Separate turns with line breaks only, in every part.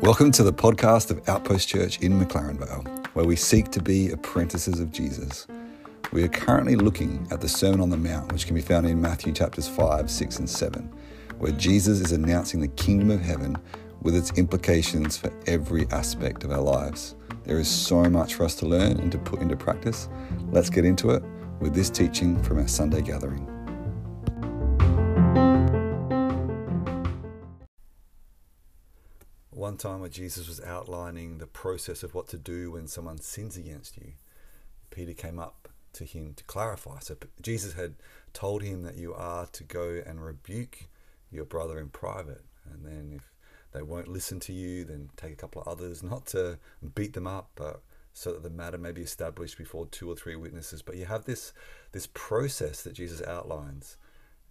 Welcome to the podcast of Outpost Church in McLaren Vale, where we seek to be apprentices of Jesus. We are currently looking at the Sermon on the Mount, which can be found in Matthew chapters 5, 6, and 7, where Jesus is announcing the kingdom of heaven with its implications for every aspect of our lives. There is so much for us to learn and to put into practice. Let's get into it with this teaching from our Sunday gathering. One time where Jesus was outlining the process of what to do when someone sins against you, Peter came up to him to clarify. So Jesus had told him that you are to go and rebuke your brother in private. And then if they won't listen to you, then take a couple of others, not to beat them up, but so that the matter may be established before two or three witnesses. But you have this this process that Jesus outlines,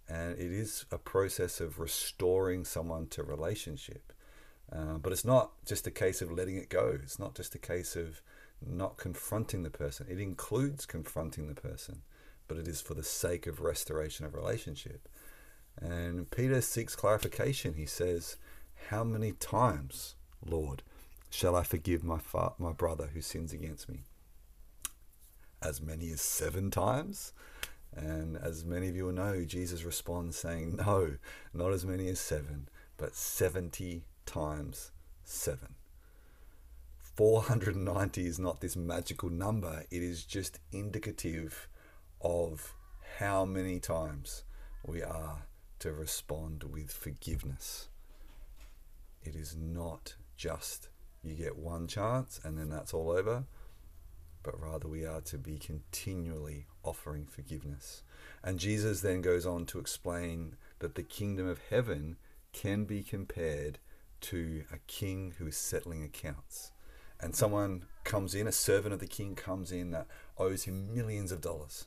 and it is a process of restoring someone to relationship. Uh, but it's not just a case of letting it go. It's not just a case of not confronting the person. It includes confronting the person, but it is for the sake of restoration of relationship. And Peter seeks clarification. He says, How many times, Lord, shall I forgive my, fa- my brother who sins against me? As many as seven times? And as many of you will know, Jesus responds saying, No, not as many as seven, but 70 times seven. 490 is not this magical number, it is just indicative of how many times we are to respond with forgiveness. It is not just you get one chance and then that's all over, but rather we are to be continually offering forgiveness. And Jesus then goes on to explain that the kingdom of heaven can be compared to a king who is settling accounts and someone comes in, a servant of the king comes in that owes him millions of dollars,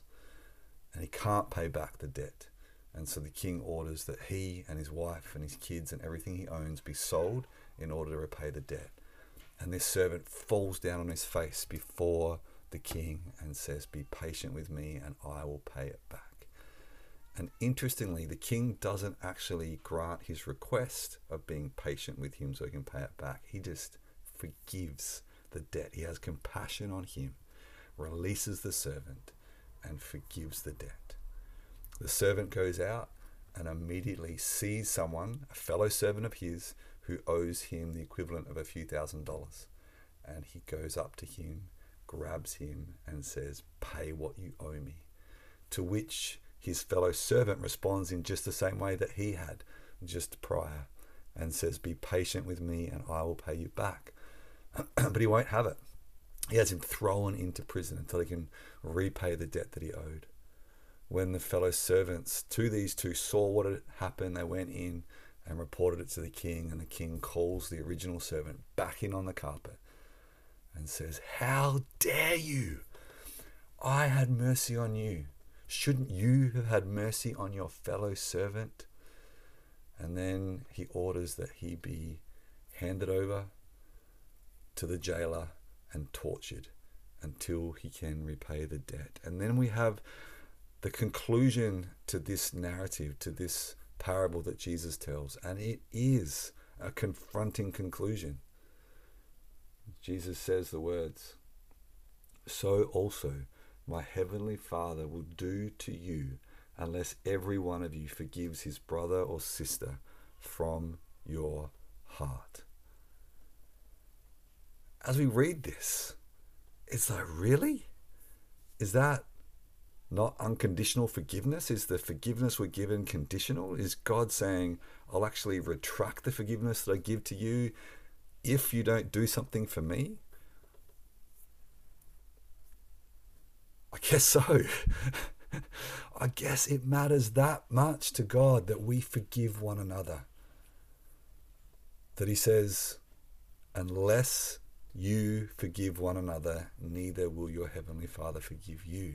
and he can't pay back the debt. And so the king orders that he and his wife and his kids and everything he owns be sold in order to repay the debt. And this servant falls down on his face before the king and says, Be patient with me and I will pay it back. And interestingly, the king doesn't actually grant his request of being patient with him so he can pay it back. He just forgives the debt. He has compassion on him, releases the servant, and forgives the debt. The servant goes out and immediately sees someone, a fellow servant of his, who owes him the equivalent of a few thousand dollars. And he goes up to him, grabs him, and says, Pay what you owe me. To which his fellow servant responds in just the same way that he had just prior and says, Be patient with me and I will pay you back. but he won't have it. He has him thrown into prison until he can repay the debt that he owed. When the fellow servants to these two saw what had happened, they went in and reported it to the king, and the king calls the original servant back in on the carpet and says, How dare you? I had mercy on you. Shouldn't you have had mercy on your fellow servant? And then he orders that he be handed over to the jailer and tortured until he can repay the debt. And then we have the conclusion to this narrative, to this parable that Jesus tells, and it is a confronting conclusion. Jesus says the words, So also my heavenly Father will do to you unless every one of you forgives his brother or sister from your heart as we read this, it's like, really? Is that not unconditional forgiveness? Is the forgiveness we're given conditional? Is God saying, I'll actually retract the forgiveness that I give to you if you don't do something for me? I guess so. I guess it matters that much to God that we forgive one another. That He says, unless you forgive one another, neither will your heavenly Father forgive you.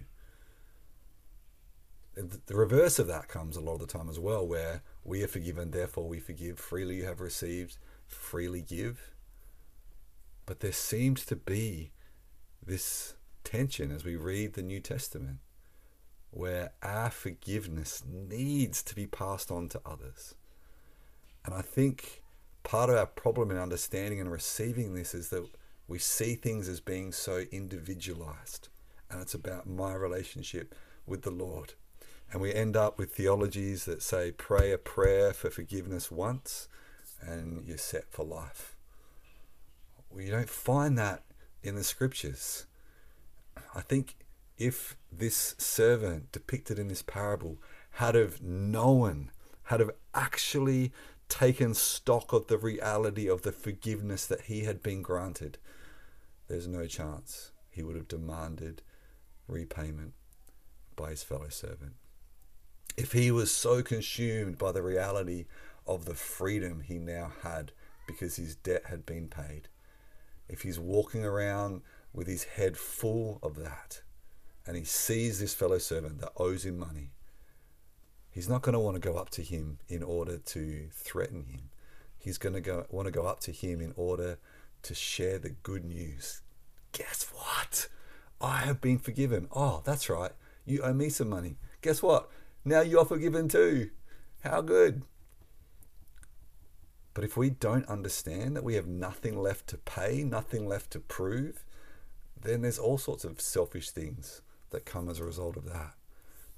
The reverse of that comes a lot of the time as well, where we are forgiven, therefore we forgive. Freely you have received, freely give. But there seems to be this tension as we read the New Testament, where our forgiveness needs to be passed on to others. And I think part of our problem in understanding and receiving this is that we see things as being so individualized. And it's about my relationship with the Lord. And we end up with theologies that say, pray a prayer for forgiveness once and you're set for life. Well, you don't find that in the scriptures. I think if this servant depicted in this parable had have known, had have actually taken stock of the reality of the forgiveness that he had been granted, there's no chance he would have demanded repayment by his fellow servant. If he was so consumed by the reality of the freedom he now had because his debt had been paid, if he's walking around with his head full of that and he sees this fellow servant that owes him money, he's not going to want to go up to him in order to threaten him. He's going to go, want to go up to him in order to share the good news. Guess what? I have been forgiven. Oh, that's right. You owe me some money. Guess what? Now you're forgiven too. How good. But if we don't understand that we have nothing left to pay, nothing left to prove, then there's all sorts of selfish things that come as a result of that.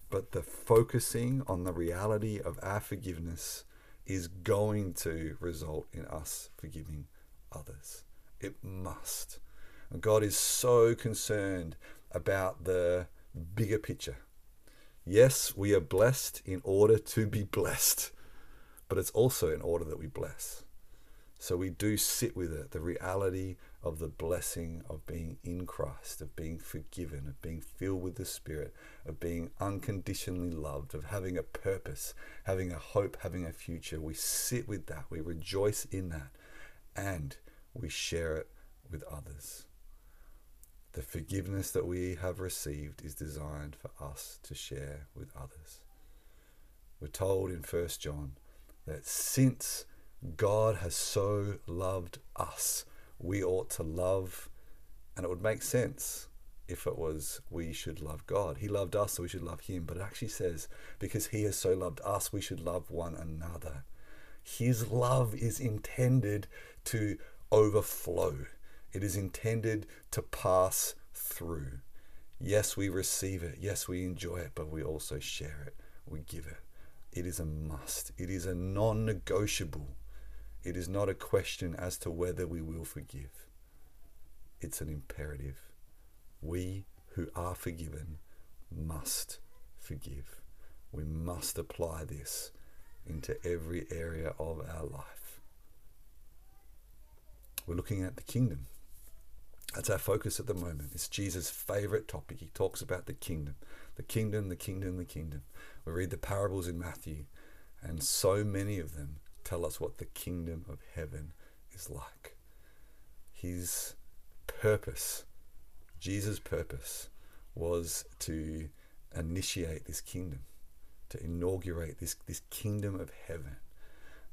But the focusing on the reality of our forgiveness is going to result in us forgiving others. It must. And God is so concerned about the bigger picture. Yes, we are blessed in order to be blessed, but it's also in order that we bless. So we do sit with it, the reality of the blessing of being in Christ, of being forgiven, of being filled with the Spirit, of being unconditionally loved, of having a purpose, having a hope, having a future. We sit with that, we rejoice in that, and we share it with others. The forgiveness that we have received is designed for us to share with others. We're told in 1 John that since God has so loved us, we ought to love, and it would make sense if it was we should love God. He loved us, so we should love Him. But it actually says, because He has so loved us, we should love one another. His love is intended to overflow. It is intended to pass through. Yes, we receive it. Yes, we enjoy it, but we also share it. We give it. It is a must. It is a non negotiable. It is not a question as to whether we will forgive. It's an imperative. We who are forgiven must forgive. We must apply this into every area of our life. We're looking at the kingdom. That's our focus at the moment. It's Jesus' favorite topic. He talks about the kingdom, the kingdom, the kingdom, the kingdom. We read the parables in Matthew, and so many of them tell us what the kingdom of heaven is like. His purpose, Jesus' purpose, was to initiate this kingdom, to inaugurate this, this kingdom of heaven,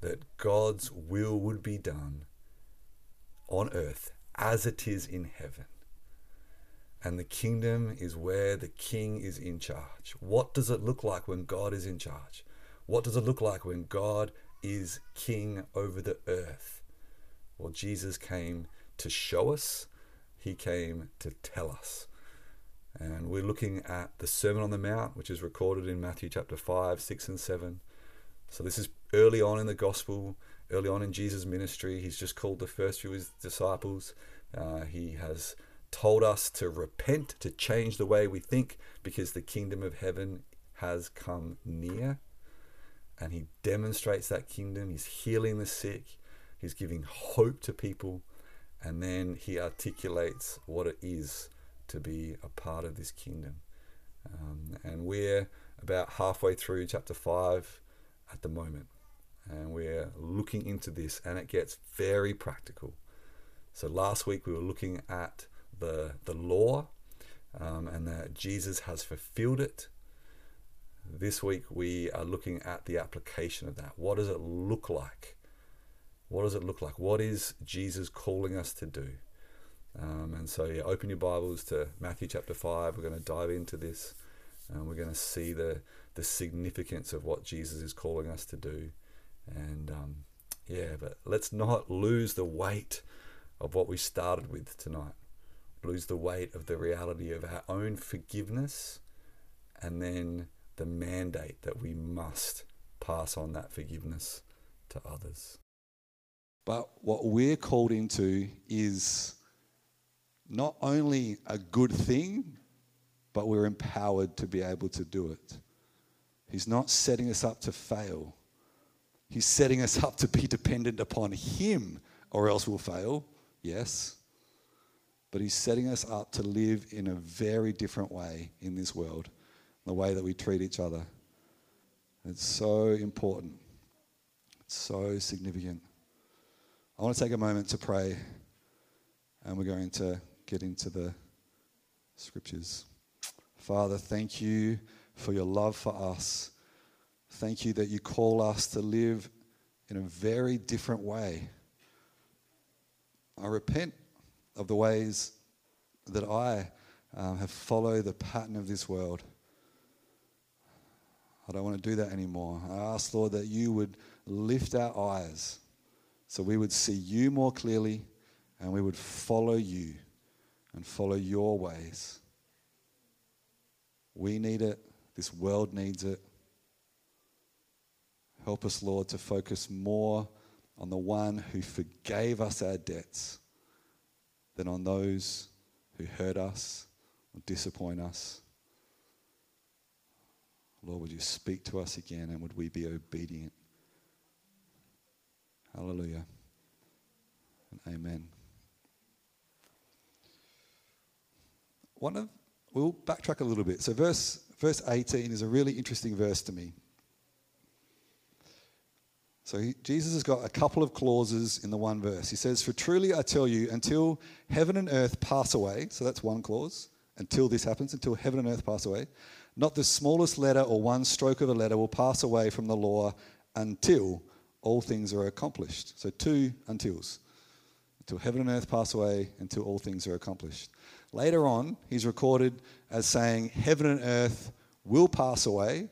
that God's will would be done on earth as it is in heaven. And the kingdom is where the king is in charge. What does it look like when God is in charge? What does it look like when God is king over the earth? Well, Jesus came to show us, he came to tell us. And we're looking at the Sermon on the Mount, which is recorded in Matthew chapter 5, 6, and 7. So this is early on in the gospel early on in Jesus' ministry. He's just called the first few of his disciples. Uh, he has told us to repent, to change the way we think, because the kingdom of heaven has come near. And he demonstrates that kingdom. He's healing the sick, he's giving hope to people, and then he articulates what it is to be a part of this kingdom. Um, and we're about halfway through chapter 5 at the moment and we're looking into this, and it gets very practical. So last week we were looking at the the law, um, and that Jesus has fulfilled it. This week we are looking at the application of that. What does it look like? What does it look like? What is Jesus calling us to do? Um, and so, yeah, open your Bibles to Matthew chapter 5. We're going to dive into this And we're going to see the, the significance of what Jesus is calling us to do. And um, yeah, but let's not lose the weight of what we started with tonight. Lose the weight of the reality of our own forgiveness and then the mandate that we must pass on that forgiveness to others.
But what we're called into is not only a good thing, but we're empowered to be able to do it. He's not setting us up to fail. He's setting us up to be dependent upon Him, or else we'll fail, yes. But He's setting us up to live in a very different way in this world, the way that we treat each other. It's so important, it's so significant. I want to take a moment to pray, and we're going to get into the scriptures. Father, thank you for your love for us. Thank you that you call us to live in a very different way. I repent of the ways that I um, have followed the pattern of this world. I don't want to do that anymore. I ask, Lord, that you would lift our eyes so we would see you more clearly and we would follow you and follow your ways. We need it. This world needs it. Help us, Lord, to focus more on the one who forgave us our debts than on those who hurt us or disappoint us. Lord, would you speak to us again and would we be obedient? Hallelujah. And amen. One of we'll backtrack a little bit. So verse verse 18 is a really interesting verse to me. So he, Jesus has got a couple of clauses in the one verse. He says, For truly I tell you, until heaven and earth pass away, so that's one clause, until this happens, until heaven and earth pass away, not the smallest letter or one stroke of a letter will pass away from the law until all things are accomplished. So two untils. Until heaven and earth pass away, until all things are accomplished. Later on, he's recorded as saying, Heaven and earth will pass away.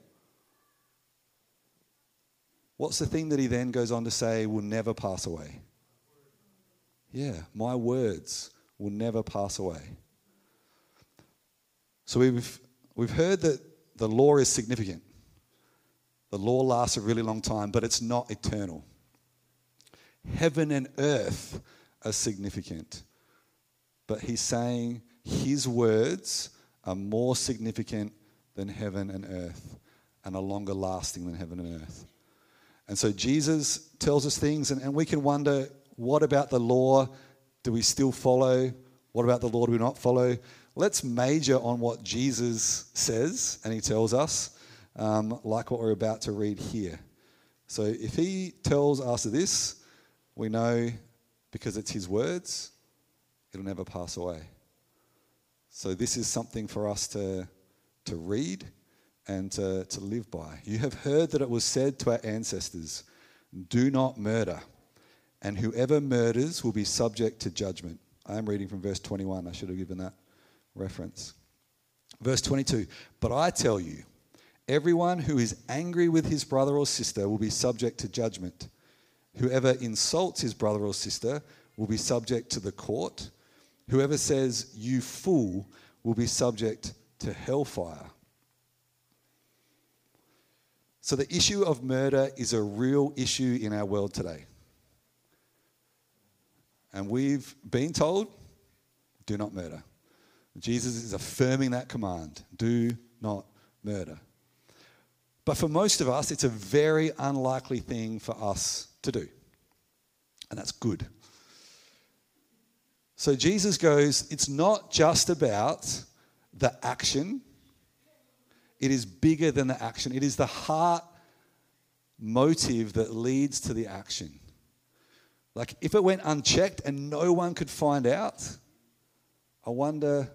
What's the thing that he then goes on to say will never pass away? Yeah, my words will never pass away. So we've, we've heard that the law is significant. The law lasts a really long time, but it's not eternal. Heaven and earth are significant, but he's saying his words are more significant than heaven and earth and are longer lasting than heaven and earth. And so Jesus tells us things, and, and we can wonder what about the law do we still follow? What about the law do we not follow? Let's major on what Jesus says and he tells us um, like what we're about to read here. So if he tells us this, we know because it's his words, it'll never pass away. So this is something for us to, to read and to, to live by. You have heard that it was said to our ancestors, Do not murder, and whoever murders will be subject to judgment. I am reading from verse 21. I should have given that reference. Verse 22 But I tell you, Everyone who is angry with his brother or sister will be subject to judgment. Whoever insults his brother or sister will be subject to the court. Whoever says, You fool, will be subject to hellfire. So, the issue of murder is a real issue in our world today. And we've been told, do not murder. Jesus is affirming that command do not murder. But for most of us, it's a very unlikely thing for us to do. And that's good. So Jesus goes, it's not just about the action, it is bigger than the action. It is the heart motive that leads to the action. Like if it went unchecked and no one could find out, I wonder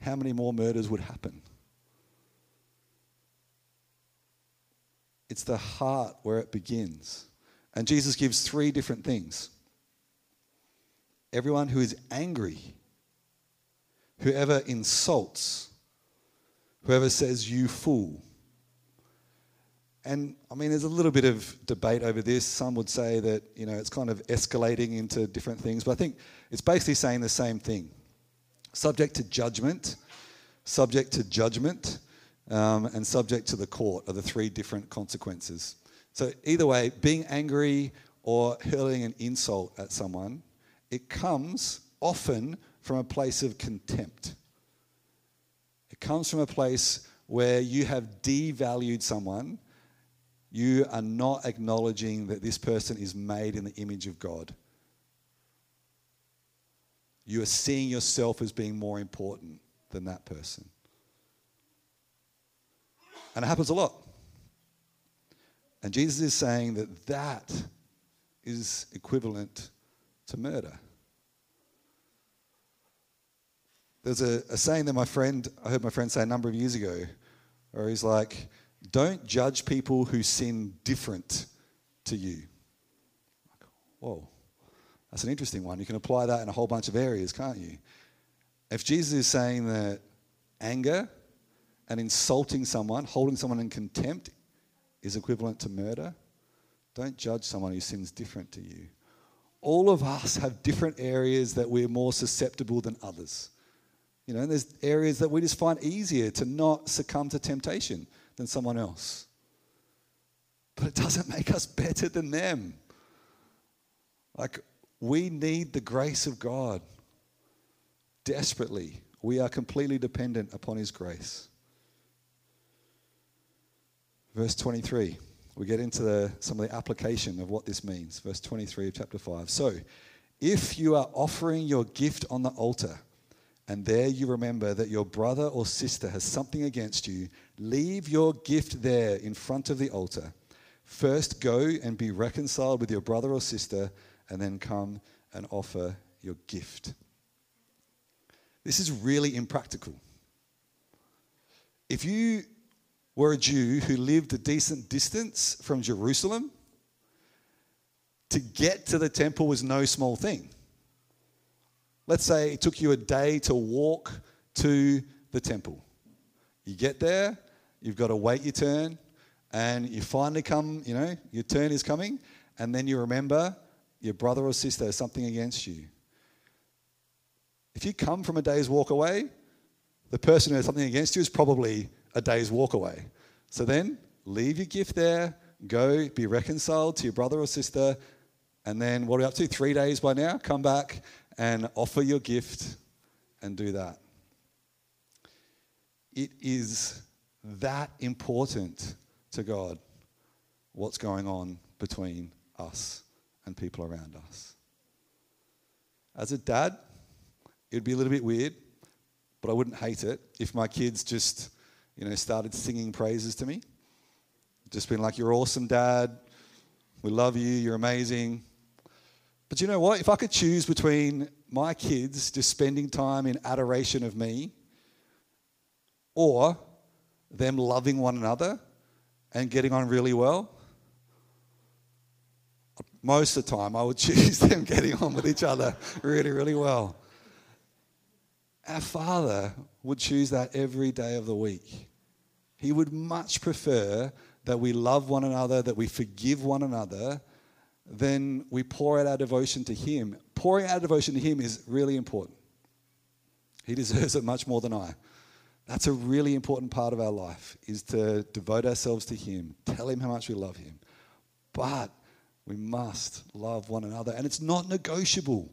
how many more murders would happen. It's the heart where it begins. And Jesus gives three different things everyone who is angry, whoever insults, Whoever says, You fool. And I mean, there's a little bit of debate over this. Some would say that, you know, it's kind of escalating into different things, but I think it's basically saying the same thing. Subject to judgment, subject to judgment, um, and subject to the court are the three different consequences. So, either way, being angry or hurling an insult at someone, it comes often from a place of contempt. It comes from a place where you have devalued someone. You are not acknowledging that this person is made in the image of God. You are seeing yourself as being more important than that person. And it happens a lot. And Jesus is saying that that is equivalent to murder. There's a, a, saying that my friend, I heard my friend say a number of years ago, where he's like, don't judge people who sin different to you. Whoa, that's an interesting one. You can apply that in a whole bunch of areas, can't you? If Jesus is saying that anger and insulting someone, holding someone in contempt, is equivalent to murder, don't judge someone who sins different to you. All of us have different areas that we're more susceptible than others. You know, there's areas that we just find easier to not succumb to temptation than someone else. But it doesn't make us better than them. Like, we need the grace of God desperately. We are completely dependent upon His grace. Verse 23, we get into the, some of the application of what this means. Verse 23 of chapter 5. So, if you are offering your gift on the altar, and there you remember that your brother or sister has something against you, leave your gift there in front of the altar. First go and be reconciled with your brother or sister, and then come and offer your gift. This is really impractical. If you were a Jew who lived a decent distance from Jerusalem, to get to the temple was no small thing. Let's say it took you a day to walk to the temple. You get there, you've got to wait your turn, and you finally come, you know, your turn is coming, and then you remember your brother or sister has something against you. If you come from a day's walk away, the person who has something against you is probably a day's walk away. So then leave your gift there, go be reconciled to your brother or sister, and then what are we up to? Three days by now? Come back and offer your gift and do that. It is that important to God what's going on between us and people around us. As a dad, it'd be a little bit weird, but I wouldn't hate it if my kids just, you know, started singing praises to me. Just being like, You're awesome, dad. We love you. You're amazing. But you know what? If I could choose between my kids just spending time in adoration of me or them loving one another and getting on really well, most of the time I would choose them getting on with each other really, really well. Our Father would choose that every day of the week. He would much prefer that we love one another, that we forgive one another, then we pour out our devotion to Him. Pouring out devotion to Him is really important. He deserves it much more than I. That's a really important part of our life, is to devote ourselves to Him, tell Him how much we love Him. But we must love one another, and it's not negotiable.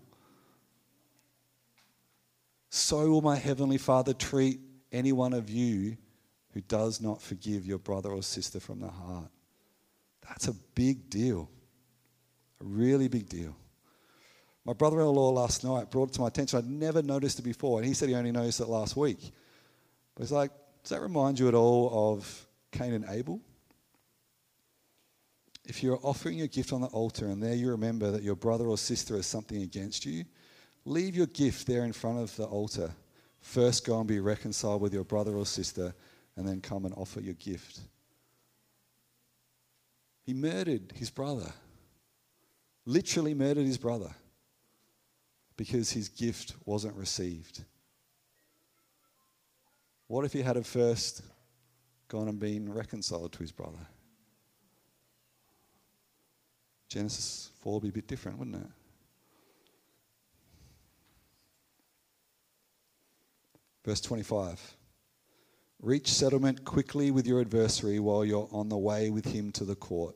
So will my Heavenly Father treat any one of you who does not forgive your brother or sister from the heart. That's a big deal. A really big deal. My brother in law last night brought it to my attention. I'd never noticed it before, and he said he only noticed it last week. But he's like, Does that remind you at all of Cain and Abel? If you're offering your gift on the altar and there you remember that your brother or sister has something against you, leave your gift there in front of the altar. First, go and be reconciled with your brother or sister, and then come and offer your gift. He murdered his brother literally murdered his brother because his gift wasn't received. What if he had have first gone and been reconciled to his brother? Genesis 4 would be a bit different, wouldn't it? Verse 25 Reach settlement quickly with your adversary while you're on the way with him to the court,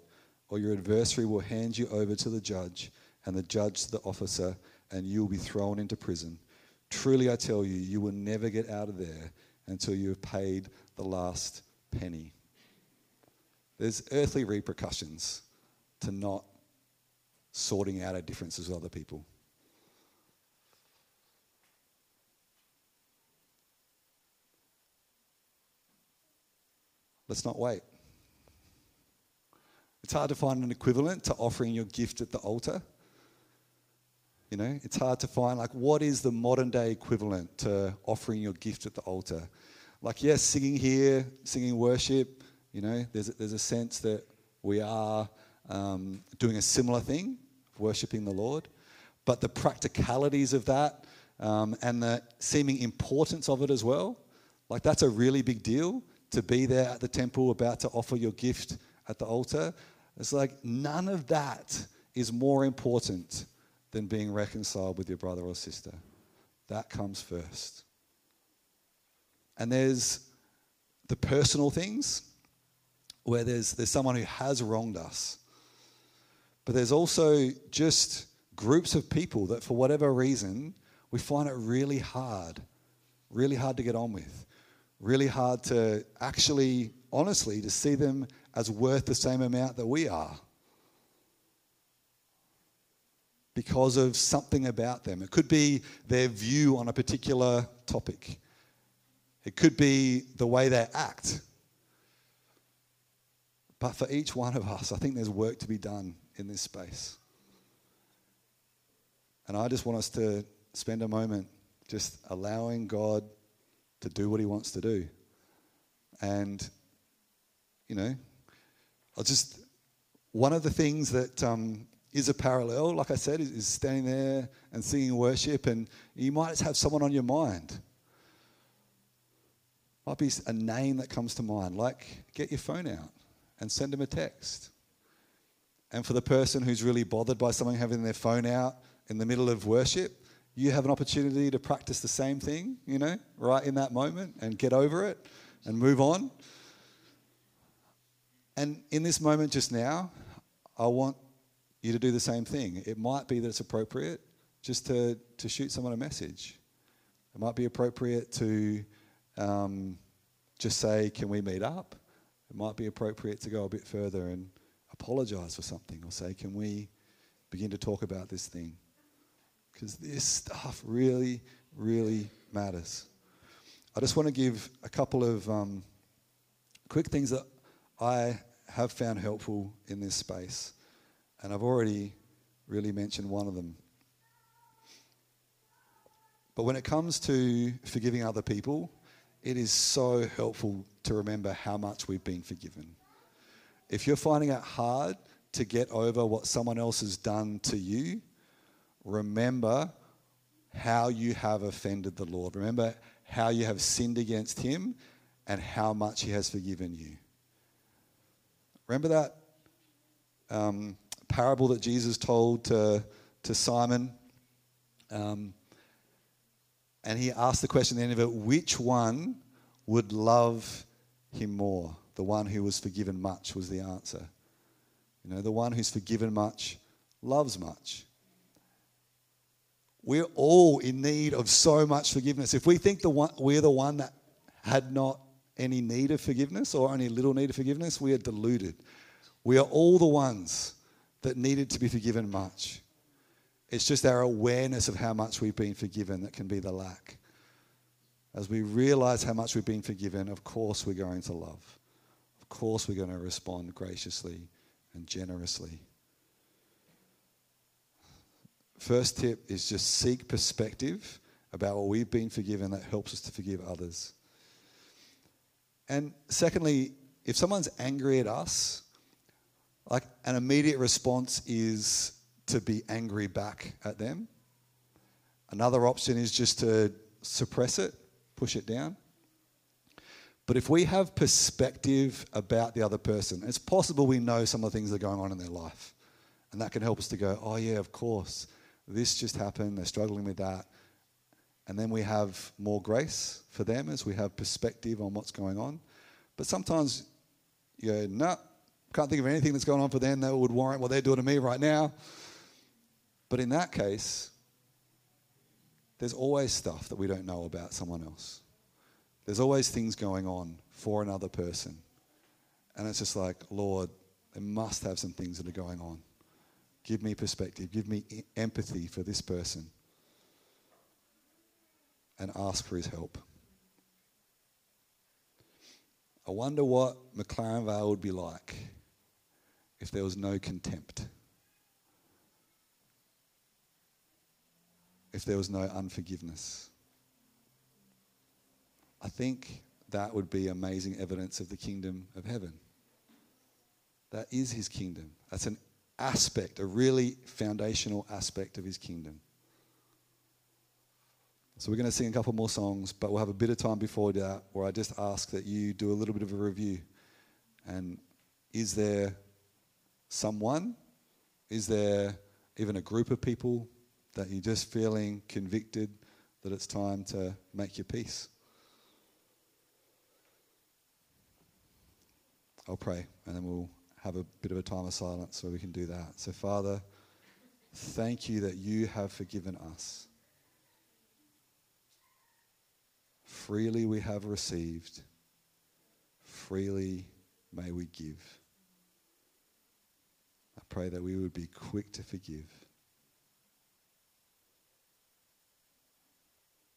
or your adversary will hand you over to the judge, and the judge to the officer, and you will be thrown into prison. Truly, I tell you, you will never get out of there until you have paid the last penny. There's earthly repercussions to not sorting out our differences with other people. Let's not wait. It's hard to find an equivalent to offering your gift at the altar. You know, it's hard to find like what is the modern day equivalent to offering your gift at the altar. Like, yes, singing here, singing worship, you know, there's a, there's a sense that we are um, doing a similar thing, worshiping the Lord. But the practicalities of that um, and the seeming importance of it as well, like that's a really big deal to be there at the temple about to offer your gift at the altar. It's like none of that is more important than being reconciled with your brother or sister. That comes first. And there's the personal things where there's, there's someone who has wronged us. But there's also just groups of people that, for whatever reason, we find it really hard, really hard to get on with really hard to actually, honestly, to see them as worth the same amount that we are because of something about them. It could be their view on a particular topic, it could be the way they act. But for each one of us, I think there's work to be done in this space. And I just want us to spend a moment just allowing God to do what he wants to do. And, you know, I'll just, one of the things that um, is a parallel, like I said, is, is standing there and singing worship, and you might have someone on your mind. Might be a name that comes to mind, like get your phone out and send them a text. And for the person who's really bothered by someone having their phone out in the middle of worship, you have an opportunity to practice the same thing, you know, right in that moment and get over it and move on. And in this moment just now, I want you to do the same thing. It might be that it's appropriate just to, to shoot someone a message. It might be appropriate to um, just say, Can we meet up? It might be appropriate to go a bit further and apologize for something or say, Can we begin to talk about this thing? because this stuff really, really matters. I just want to give a couple of um, quick things that I have found helpful in this space, and I've already really mentioned one of them. But when it comes to forgiving other people, it is so helpful to remember how much we've been forgiven. If you're finding it hard to get over what someone else has done to you, remember how you have offended the Lord. Remember how you have sinned against Him and how much He has forgiven you. Remember that um, parable that Jesus told to, to Simon? Um, and he asked the question at the end of it which one would love him more? The one who was forgiven much was the answer. You know, the one who's forgiven much loves much. We're all in need of so much forgiveness. If we think the one, we're the one that had not any need of forgiveness or only little need of forgiveness, we are deluded. We are all the ones that needed to be forgiven much. It's just our awareness of how much we've been forgiven that can be the lack. As we realize how much we've been forgiven, of course we're going to love. Of course we're going to respond graciously and generously. First tip is just seek perspective about what we've been forgiven that helps us to forgive others. And secondly, if someone's angry at us, like an immediate response is to be angry back at them. Another option is just to suppress it, push it down. But if we have perspective about the other person, it's possible we know some of the things that are going on in their life. And that can help us to go, oh, yeah, of course. This just happened. They're struggling with that. And then we have more grace for them as we have perspective on what's going on. But sometimes you go, no, nah, can't think of anything that's going on for them that would warrant what they're doing to me right now. But in that case, there's always stuff that we don't know about someone else. There's always things going on for another person. And it's just like, Lord, there must have some things that are going on. Give me perspective, give me empathy for this person, and ask for his help. I wonder what McLaren Vale would be like if there was no contempt, if there was no unforgiveness. I think that would be amazing evidence of the kingdom of heaven. That is his kingdom. That's an aspect, a really foundational aspect of his kingdom. So we're going to sing a couple more songs, but we'll have a bit of time before that where I just ask that you do a little bit of a review. And is there someone? Is there even a group of people that you're just feeling convicted that it's time to make your peace? I'll pray and then we'll have a bit of a time of silence so we can do that. So, Father, thank you that you have forgiven us. Freely we have received, freely may we give. I pray that we would be quick to forgive.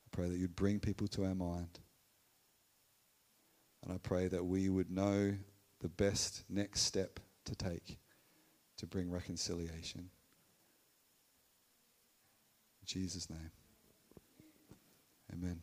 I pray that you'd bring people to our mind. And I pray that we would know the best next step to take to bring reconciliation. In Jesus' name. Amen.